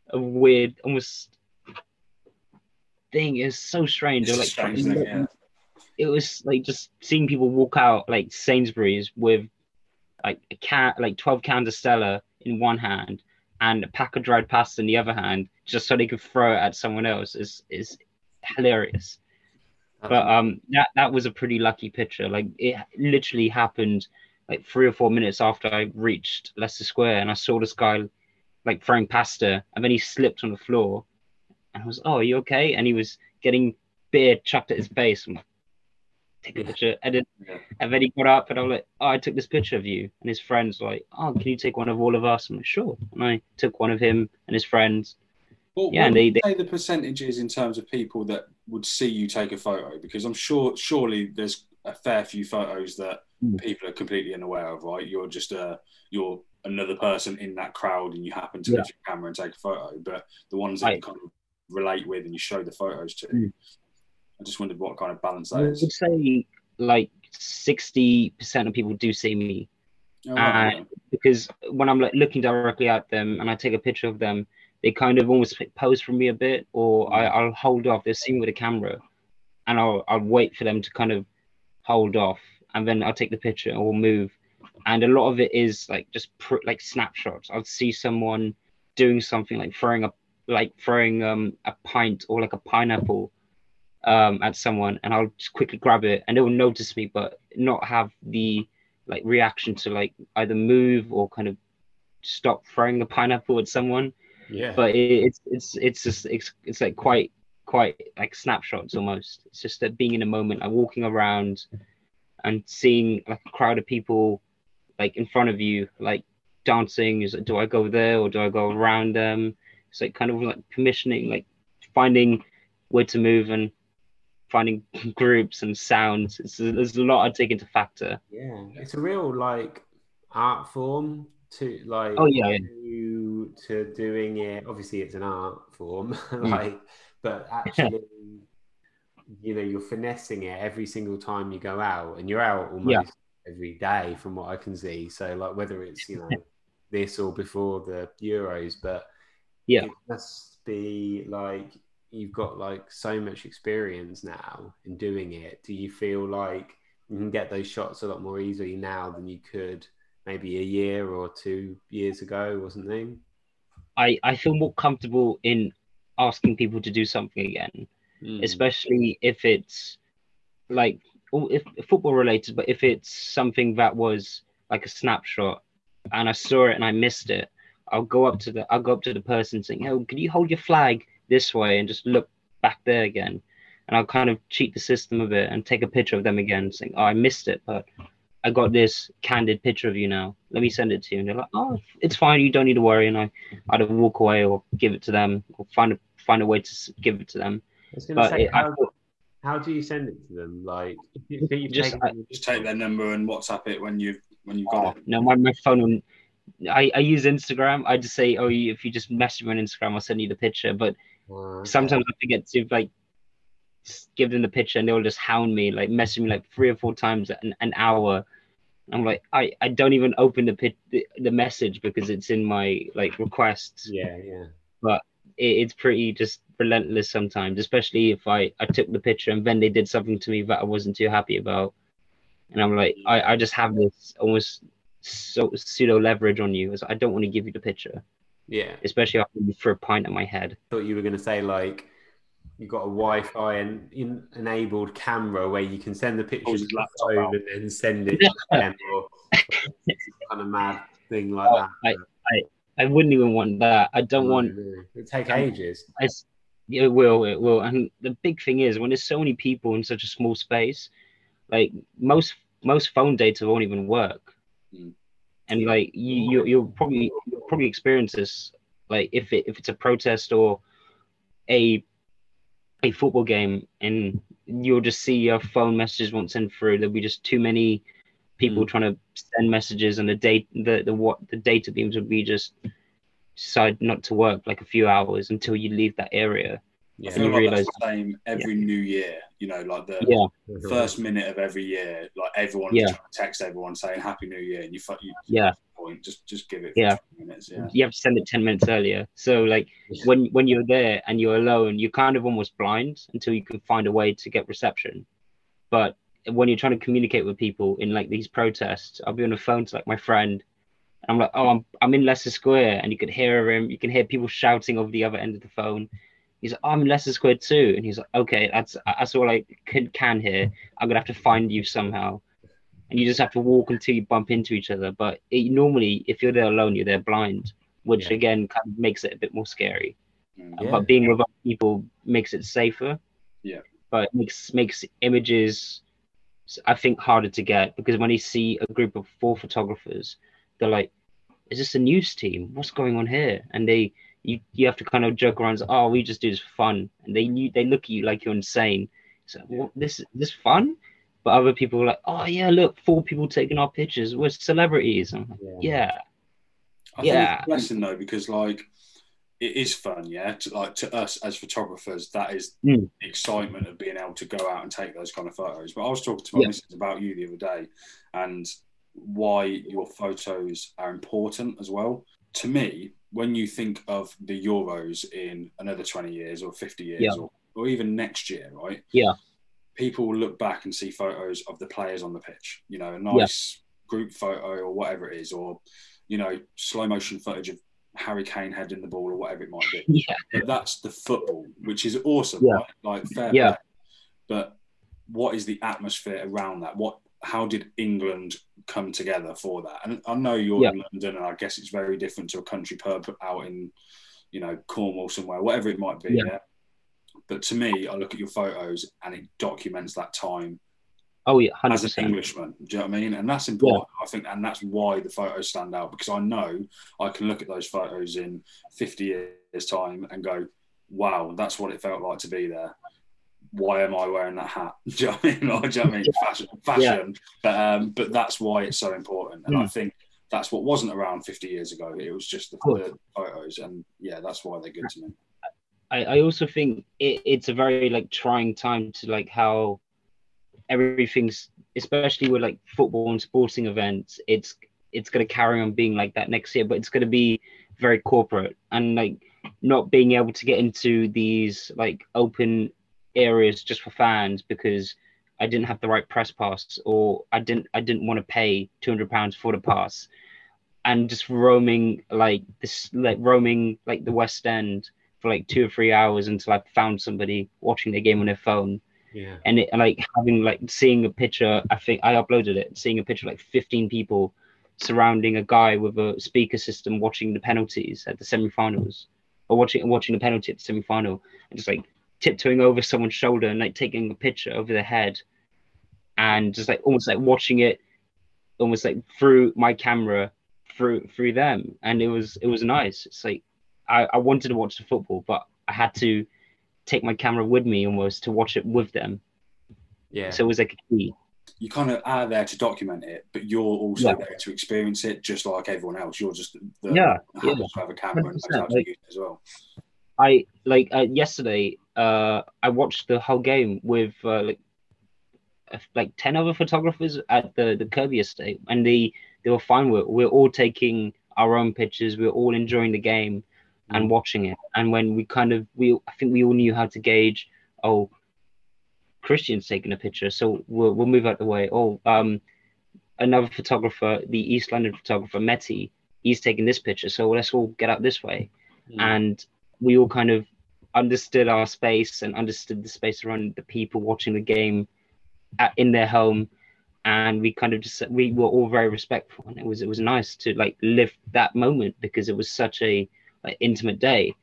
a weird almost thing. It was so strange. It's were, a like strange thing, yeah. it was like just seeing people walk out like Sainsbury's with like a can like 12 cans of Stella in one hand and a pack of dried pasta in the other hand just so they could throw it at someone else is is hilarious. But um that that was a pretty lucky picture. Like it literally happened like three or four minutes after I reached Leicester Square and I saw this guy like throwing pasta and then he slipped on the floor and I was, Oh, are you okay? And he was getting beer chucked at his face. I'm like, take a picture. And then, and then he got up and I was like, Oh, I took this picture of you. And his friends like, Oh, can you take one of all of us? I'm like, Sure. And I took one of him and his friends. What, Yeah, what and they- you say the percentages in terms of people that would see you take a photo? Because I'm sure, surely there's a fair few photos that Mm. people are completely unaware of, right? You're just a, you're another person in that crowd, and you happen to Yeah. lift your camera and take a photo. But the ones that I- kind of relate with and you show the photos to, Mm. I just wondered what kind of balance that is. I would say like 60% of people do see me. Oh, right, uh, because when I'm like looking directly at them and I take a picture of them, they kind of almost pose for me a bit, or I, I'll hold off. They're seeing with a camera, and I'll I'll wait for them to kind of hold off, and then I'll take the picture and we'll move. And a lot of it is like just pr- like snapshots. I'll see someone doing something like throwing a like throwing um a pint or like a pineapple um at someone, and I'll just quickly grab it, and they will notice me, but not have the like reaction to like either move or kind of stop throwing the pineapple at someone. Yeah. but it, it's it's it's just it's, it's like quite quite like snapshots almost. It's just that being in a moment like walking around and seeing like a crowd of people like in front of you like dancing is do i go there or do i go around them it's like kind of like commissioning like finding where to move and finding groups and sounds it's, there's a lot i take into factor Yeah, it's a real like art form to like Oh, yeah, to, to doing it. Obviously, it's an art form, Mm. like, but actually, you know, you're finessing it every single time you go out, and you're out almost Yeah. every day, from what I can see. So, like, whether it's you know this or before the Euros, but Yeah. it must be like you've got like so much experience now in doing it. Do you feel like you can get those shots a lot more easily now than you could maybe a year or two years ago or something? I, I feel more comfortable in asking people to do something again, Mm. especially if it's like or if football related, but if it's something that was like a snapshot and I saw it and I missed it, I'll go up to the I'll go up to the person saying, "Oh, can you hold your flag this way and just look back there again?" And I'll kind of cheat the system a bit and take a picture of them again, saying, "Oh, I missed it, but I got this candid picture of you now. Let me send it to you." And they're like, "Oh, it's fine. You don't need to worry." And I either walk away or give it to them or find a find a way to give it to them. I was going to But say, it, I how, thought, how do you send it to them? Like, you, you Just- take- I- Just take their number and WhatsApp it when you've when you've got oh, it. no, my, my phone. I, I use Instagram. I just say, "Oh, you, if you just message me on Instagram, I'll send you the picture." But sometimes I forget to like give them the picture, and they'll just hound me, like message me like three or four times an, an hour. I'm like, I, I don't even open the, pit, the the message because it's in my like requests. yeah, yeah. it, it's pretty just relentless sometimes, especially if I, I took the picture and then they did something to me that I wasn't too happy about. And I'm like, I, I just have this almost so, pseudo leverage on you as I don't want to give you the picture, Yeah. especially after you throw a pint at my head. thought you were going to say like you got a Wi-Fi and in, enabled camera where you can send the pictures oh, to the phone out. and then send it to or kind of mad thing like Oh, that. I I wouldn't even want that. I don't want it take ages. I, it will, it will. And the big thing is when there's so many people in such a small space, like most most phone data won't even work. Mm. and like you, you you'll probably you'll probably experience this like if it if it's a protest or a a football game and you'll just see your phone messages won't send through there'll be just too many people Mm. trying to send messages and the date the the what the data beams would be just decide not to work like a few hours until you leave that area I feel you like realise- that's the same every new year. You know, like the yeah first minute of every year, like everyone Yeah. trying to text everyone saying Happy New Year, and you, fu- you yeah point just just give it Yeah. minutes. Yeah, you have to send it 10 minutes earlier so like Yeah. when when you're there and you're alone you're kind of almost blind until you can find a way to get reception but when you're trying to communicate with people in like these protests i'll be on the phone to like my friend and i'm like oh i'm, I'm in leicester square and you could hear him you can hear people shouting over the other end of the phone he's like oh, i'm in leicester square too and he's like okay that's that's all i can, can hear i'm gonna have to find you somehow and you just have to walk until you bump into each other but it, normally if you're there alone you're there blind which Yeah. again kind of makes it a bit more scary. Mm. Yeah. But being with other people makes it safer. Yeah. But it makes makes images, I think, harder to get because when you see a group of four photographers, they're like, "Is this a news team? What's going on here?" And they you you have to kind of joke around. and say, Oh, we just do this for fun, and they you, they look at you like you're insane. So what, this this fun? But other people are like, "Oh yeah, look, four people taking our pictures. We're celebrities." I'm like, yeah. I think Yeah. it's a blessing though because like it is fun, yeah. To, like to us as photographers, that is Mm. the excitement of being able to go out and take those kind of photos. But I was talking to my Yeah. missus about you the other day and why your photos are important as well. To me, when you think of the Euros in another 20 years or 50 years Yeah. or, or even next year, right? Yeah. People will look back and see photos of the players on the pitch, you know, a nice group photo or whatever it is, or, you know, slow motion footage of Harry Kane heading the ball or whatever it might be. Yeah. But that's the football, which is awesome, Yeah. right? Like fair Yeah. play. But what is the atmosphere around that? What how did England come together for that? And I know you're Yeah. in London, and I guess it's very different to a country pub out in, you know, Cornwall somewhere, whatever it might be. Yeah. Yeah. But to me, I look at your photos and it documents that time Oh yeah, hundred as an. Englishman. Do you know what I mean? And that's important, I think, and that's why the photos stand out because I know I can look at those photos in 50 years' time and go, wow, that's what it felt like to be there. Why am I wearing that hat? Do you know what I mean? Do you know I mean? Fashion, fashion. But um, but that's why it's so important, and I Mm. think that's what wasn't around 50 years ago. It was just the, the photos, and yeah, that's why they're good to me. I, I also think it, it's a very like trying time to like how everything's especially with like football and sporting events it's it's going to carry on being like that next year but it's going to be very corporate and like not being able to get into these like open areas just for fans because I didn't have the right press pass or I didn't I didn't want to pay 200 pounds for the pass. And just roaming like this like roaming like the West End for like two or three hours until I found somebody watching the game on their phone. Yeah. and it and, like having like seeing a picture i think i uploaded it seeing a picture of, like 15 people surrounding a guy with a speaker system watching the penalties at the semi-finals or watching watching the penalty at the semi-final. And just like tiptoeing over someone's shoulder and like taking a picture over their head and just like almost like watching it almost like through my camera through through them and it was it was nice it's like i i wanted to watch the football but i had to take my camera with me almost to watch it with them Yeah. so it was like a key. You kind of are there to document it, but you're also Yeah. there to experience it, just like everyone else. You're just the Yeah, happens to have a camera and 100%, how to like- it as well. I like uh, yesterday. Uh, I watched the whole game with uh, like like ten other photographers at the the Kirby estate, and they they were fine with. it. We're all taking our own pictures. We are all enjoying the game and watching it. And when we kind of we, I think we all knew how to gauge. Oh, Christian's taking a picture, so we'll we'll move out the way. Oh, um, another photographer, the East London photographer Meti, he's taking this picture, so let's all get out this way. Mm. and we all kind of understood our space and understood the space around the people watching the game at, in their home and we kind of just we were all very respectful and it was it was nice to like live that moment because it was such a like intimate day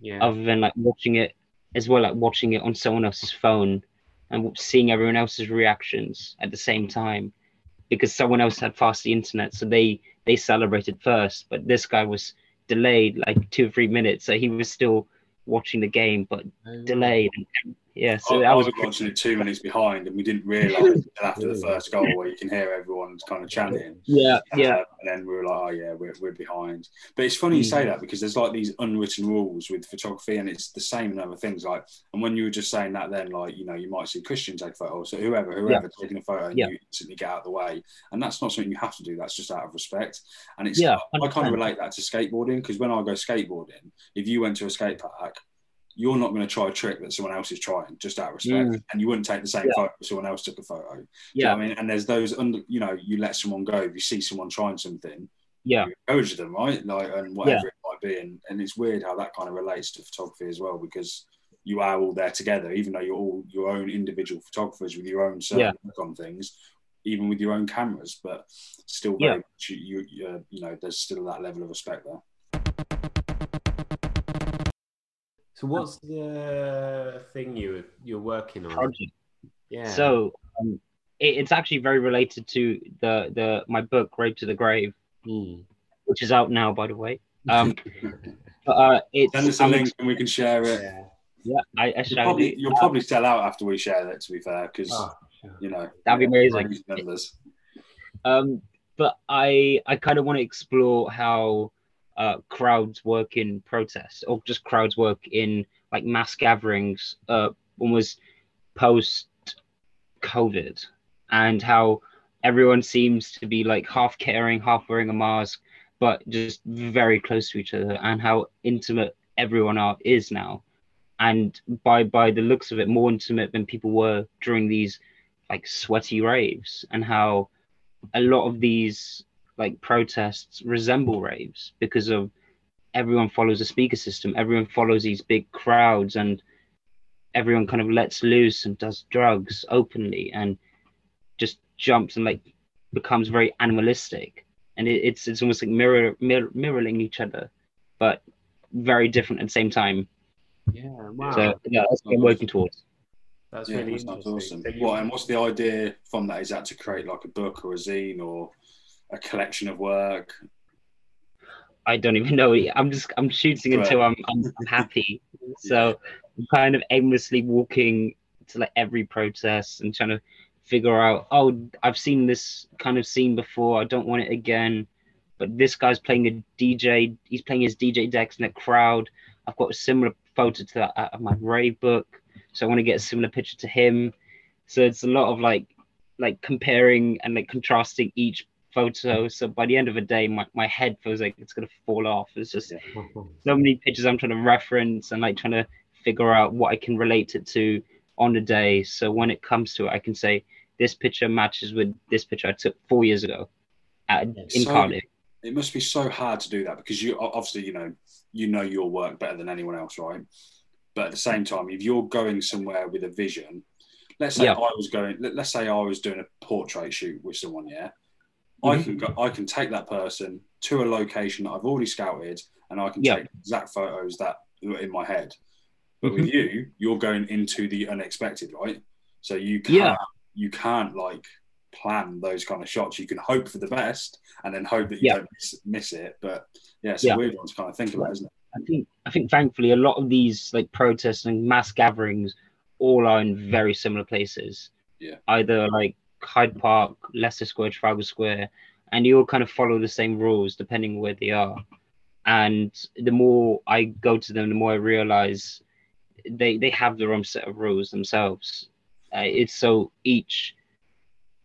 yeah. other than like watching it as well like watching it on someone else's phone and seeing everyone else's reactions at the same time because someone else had faster internet, so they they celebrated first. But this guy was delayed like two or three minutes, so he was still watching the game, but oh. delayed. And, yeah, so I, that I was was watching it two minutes behind, and we didn't realise until after the first goal where you can hear everyone kind of chanting. yeah, yeah, Uh, and then we were like, oh yeah, we're, we're behind. But it's funny you Mm. say that because there's like these unwritten rules with photography, and it's the same in other things. Like, and when you were just saying that, then like you know, you might see Christian take photos, photo, so whoever, whoever taking a photo, and Yeah. you instantly get out of the way, and that's not something you have to do. That's just out of respect. And it's Yeah, I kind of relate that to skateboarding because when I go skateboarding, if you went to a skate park. You're not going to try a trick that someone else is trying, just out of respect, Mm. and you wouldn't take the same Yeah. photo if someone else took a photo. Do you yeah, know I mean? And there's those under, you know, you let someone go if you see someone trying something, yeah, you encourage them, right? Like, and whatever it might be. And, and it's weird how that kind of relates to photography as well, because you are all there together, even though you're all your own individual photographers with your own certain Yeah. on things, even with your own cameras, but still Yeah. very much you, you, you, uh, you know, there's still that level of respect there. So what's the thing you you're working on? project. Yeah. So um, it, it's actually very related to the the my book Rave to the Grave, Mm. which is out now, by the way. Um, but, uh, it's Send us a I'm link and we can share it. yeah. yeah, I, I You'll probably, do. you'll probably sell out after we share it, to be fair, because, Oh, sure. you know, That'd be amazing. Um, but I I kind of want to explore how uh, crowds work in protests or just crowds work in like mass gatherings, uh, almost post COVID, and how everyone seems to be like half caring, half wearing a mask, but just very close to each other, and how intimate everyone are is now, and by by the looks of it, more intimate than people were during these like sweaty raves, and how a lot of these like protests resemble raves because of everyone follows a speaker system everyone follows these big crowds and everyone kind of lets loose and does drugs openly and just jumps and like becomes very animalistic and it, it's it's almost like mirror, mirror mirroring each other but very different at the same time Yeah. Wow. so yeah that's what i'm working towards That's Yeah, really that sounds interesting. awesome. What, and what's the idea from that? Is that to create like a book or a zine or a collection of work? I don't even know. I'm just I'm shooting until I'm I'm, I'm happy. So I'm kind of aimlessly walking to like every protest and trying to figure out. Oh, I've seen this kind of scene before. I don't want it again. But this guy's playing a DJ. He's playing his DJ decks in a crowd. I've got a similar photo to that out of my rave book, so I want to get a similar picture to him. So it's a lot of like like comparing and like contrasting each photo. So by the end of the day, my, my head feels like it's gonna fall off. It's just so many pictures I'm trying to reference and like trying to figure out what I can relate it to on the day. So when it comes to it, I can say this picture matches with this picture I took four years ago at, in So- Cardiff. It must be so hard to do that because you obviously you know you know your work better than anyone else, right? But at the same time, if you're going somewhere with a vision, let's say Yeah. I was going, let, us say I was doing a portrait shoot with someone, yeah. I Mhm. can go, I can take that person to a location that I've already scouted, and I can Yeah. take exact photos that are in my head. But with Mm-hmm. you, you're going into the unexpected, right? So you can't, Yeah. you can't like plan those kind of shots. You can hope for the best and then hope that you Yeah. don't miss, miss it. But yeah, it's a weird one to kind of think about, isn't it? I think I think thankfully a lot of these like protests and mass gatherings all are in very similar places. Yeah. Either like Hyde Park, Leicester Square, Trafalgar Square, and you all kind of follow the same rules depending where they are. And the more I go to them, the more I realize they they have their own set of rules themselves. Uh, it's so each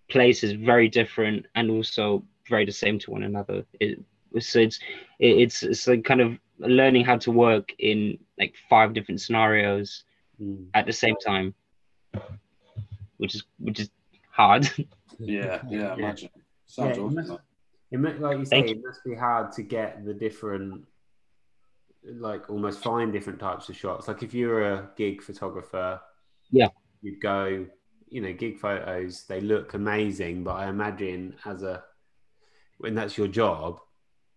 place is very different and also very the same to one another. It, so it's it, it's it's like kind of learning how to work in like five different scenarios Mm. at the same time, which is which is hard. Yeah, yeah, imagine. Sounds Yeah, it must- It mu- like you say, Thank it must be hard to get the different, like almost find different types of shots. Like if you're a gig photographer, Yeah. you'd go, you know, gig photos. They look amazing, but I imagine as a when that's your job,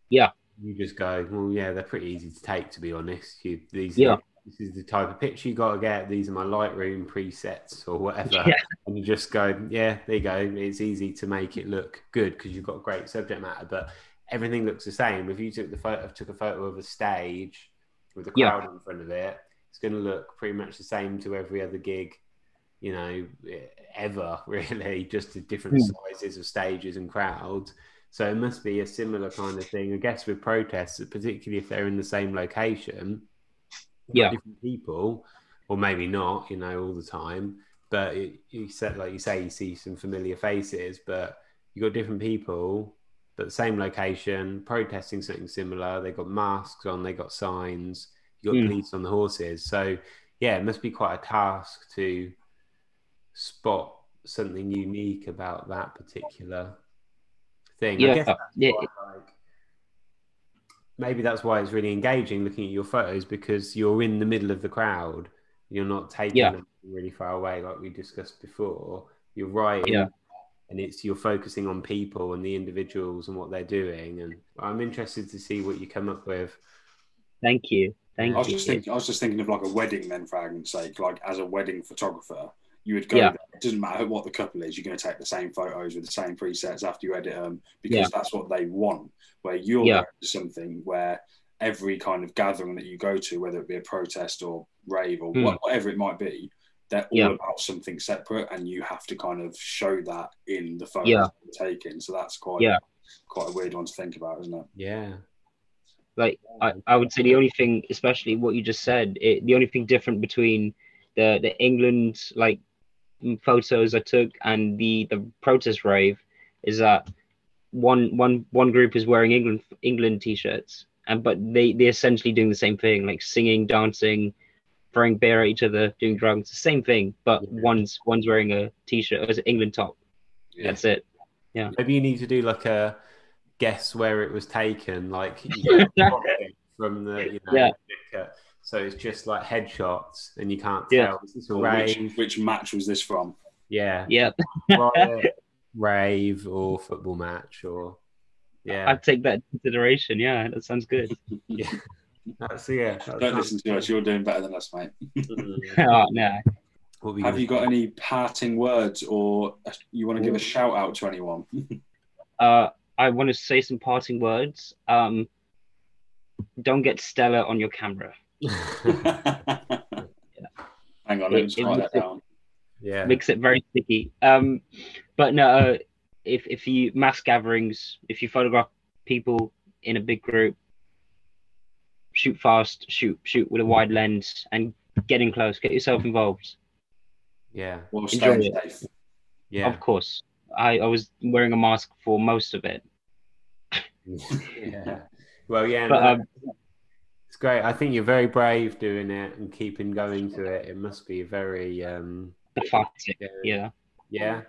Yeah. you just go, well, yeah, they're pretty easy to take, to be honest. You these, Yeah. This is the type of picture you got to get. These are my Lightroom presets or whatever, Yeah. and you just go, yeah, there you go. It's easy to make it look good because you've got great subject matter, but everything looks the same. If you took the photo, took a photo of a stage with a Yeah. crowd in front of it, it's going to look pretty much the same to every other gig, you know, ever really, just the different Hmm. sizes of stages and crowds. So it must be a similar kind of thing, I guess, with protests, particularly if they're in the same location. Yeah. different people, or maybe not, you know, all the time. But it, you said, like you say, you see some familiar faces, but you got different people, but the same location, protesting something similar. They got masks on, they got signs, you got Mm. police on the horses. So yeah, it must be quite a task to spot something unique about that particular thing. I Yeah, guess that's yeah. like, maybe that's why it's really engaging looking at your photos because you're in the middle of the crowd. You're not taking Yeah. them really far away, like we discussed before. You're right. Yeah. And it's you're focusing on people and the individuals and what they're doing. And I'm interested to see what you come up with. Thank you. Thank I was you. just thinking, I was just thinking of like a wedding then, for argument's sake. Like as a wedding photographer, you would go. Yeah. There. It doesn't matter what the couple is. You're going to take the same photos with the same presets after you edit them because Yeah. that's what they want. Where you're Yeah. something where every kind of gathering that you go to, whether it be a protest or rave or hmm. what, whatever it might be, they're all Yeah. about something separate, and you have to kind of show that in the photos Yeah. you're taking. So that's quite Yeah. quite a weird one to think about, isn't it? Yeah. like I, I would say the only thing especially what you just said it, the only thing different between the the england like m- photos i took and the the protest rave is that one one one group is wearing england england t-shirts and but they they're essentially doing the same thing like singing dancing throwing beer at each other doing drugs the same thing but Yeah. one's one's wearing a t-shirt as an england top Yeah. that's it yeah Maybe you need to do like a guess where it was taken, like you from the you know Yeah. Picture. so it's just like headshots and you can't Yeah. tell. Is this a Or which, rave? which match was this from? Yeah. yeah riot, rave or football match or yeah. i'd take that consideration yeah that sounds good yeah. That's yeah. that Don't sounds- listen to us. You're doing better than us, mate. oh no What you Have you got any parting words, or you want to give a shout out to anyone? uh, I want to say some parting words. Um, don't get Stella on your camera. Hang on, let me just it write that down. yeah. Makes it very sticky. Um, but no, uh, if if you mass gatherings, if you photograph people in a big group, shoot fast, shoot shoot with a wide lens, and get in close. Get yourself involved. Yeah. Well, Enjoy it. safe. Yeah. Of course, I, I was wearing a mask for most of it. yeah. Well, yeah. But, no, um, it's great. I think you're very brave doing it and keeping going to it. It must be very, um, Cathartic. Yeah. Yeah. yeah,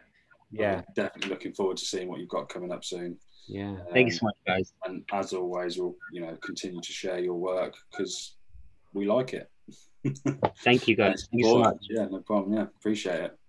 yeah, I'm definitely looking forward to seeing what you've got coming up soon. yeah. Thank you Um, so much, guys. And as always, we'll you know continue to share your work because we like it. Thank you, guys. Thank you so much. Yeah, no problem. Yeah, appreciate it.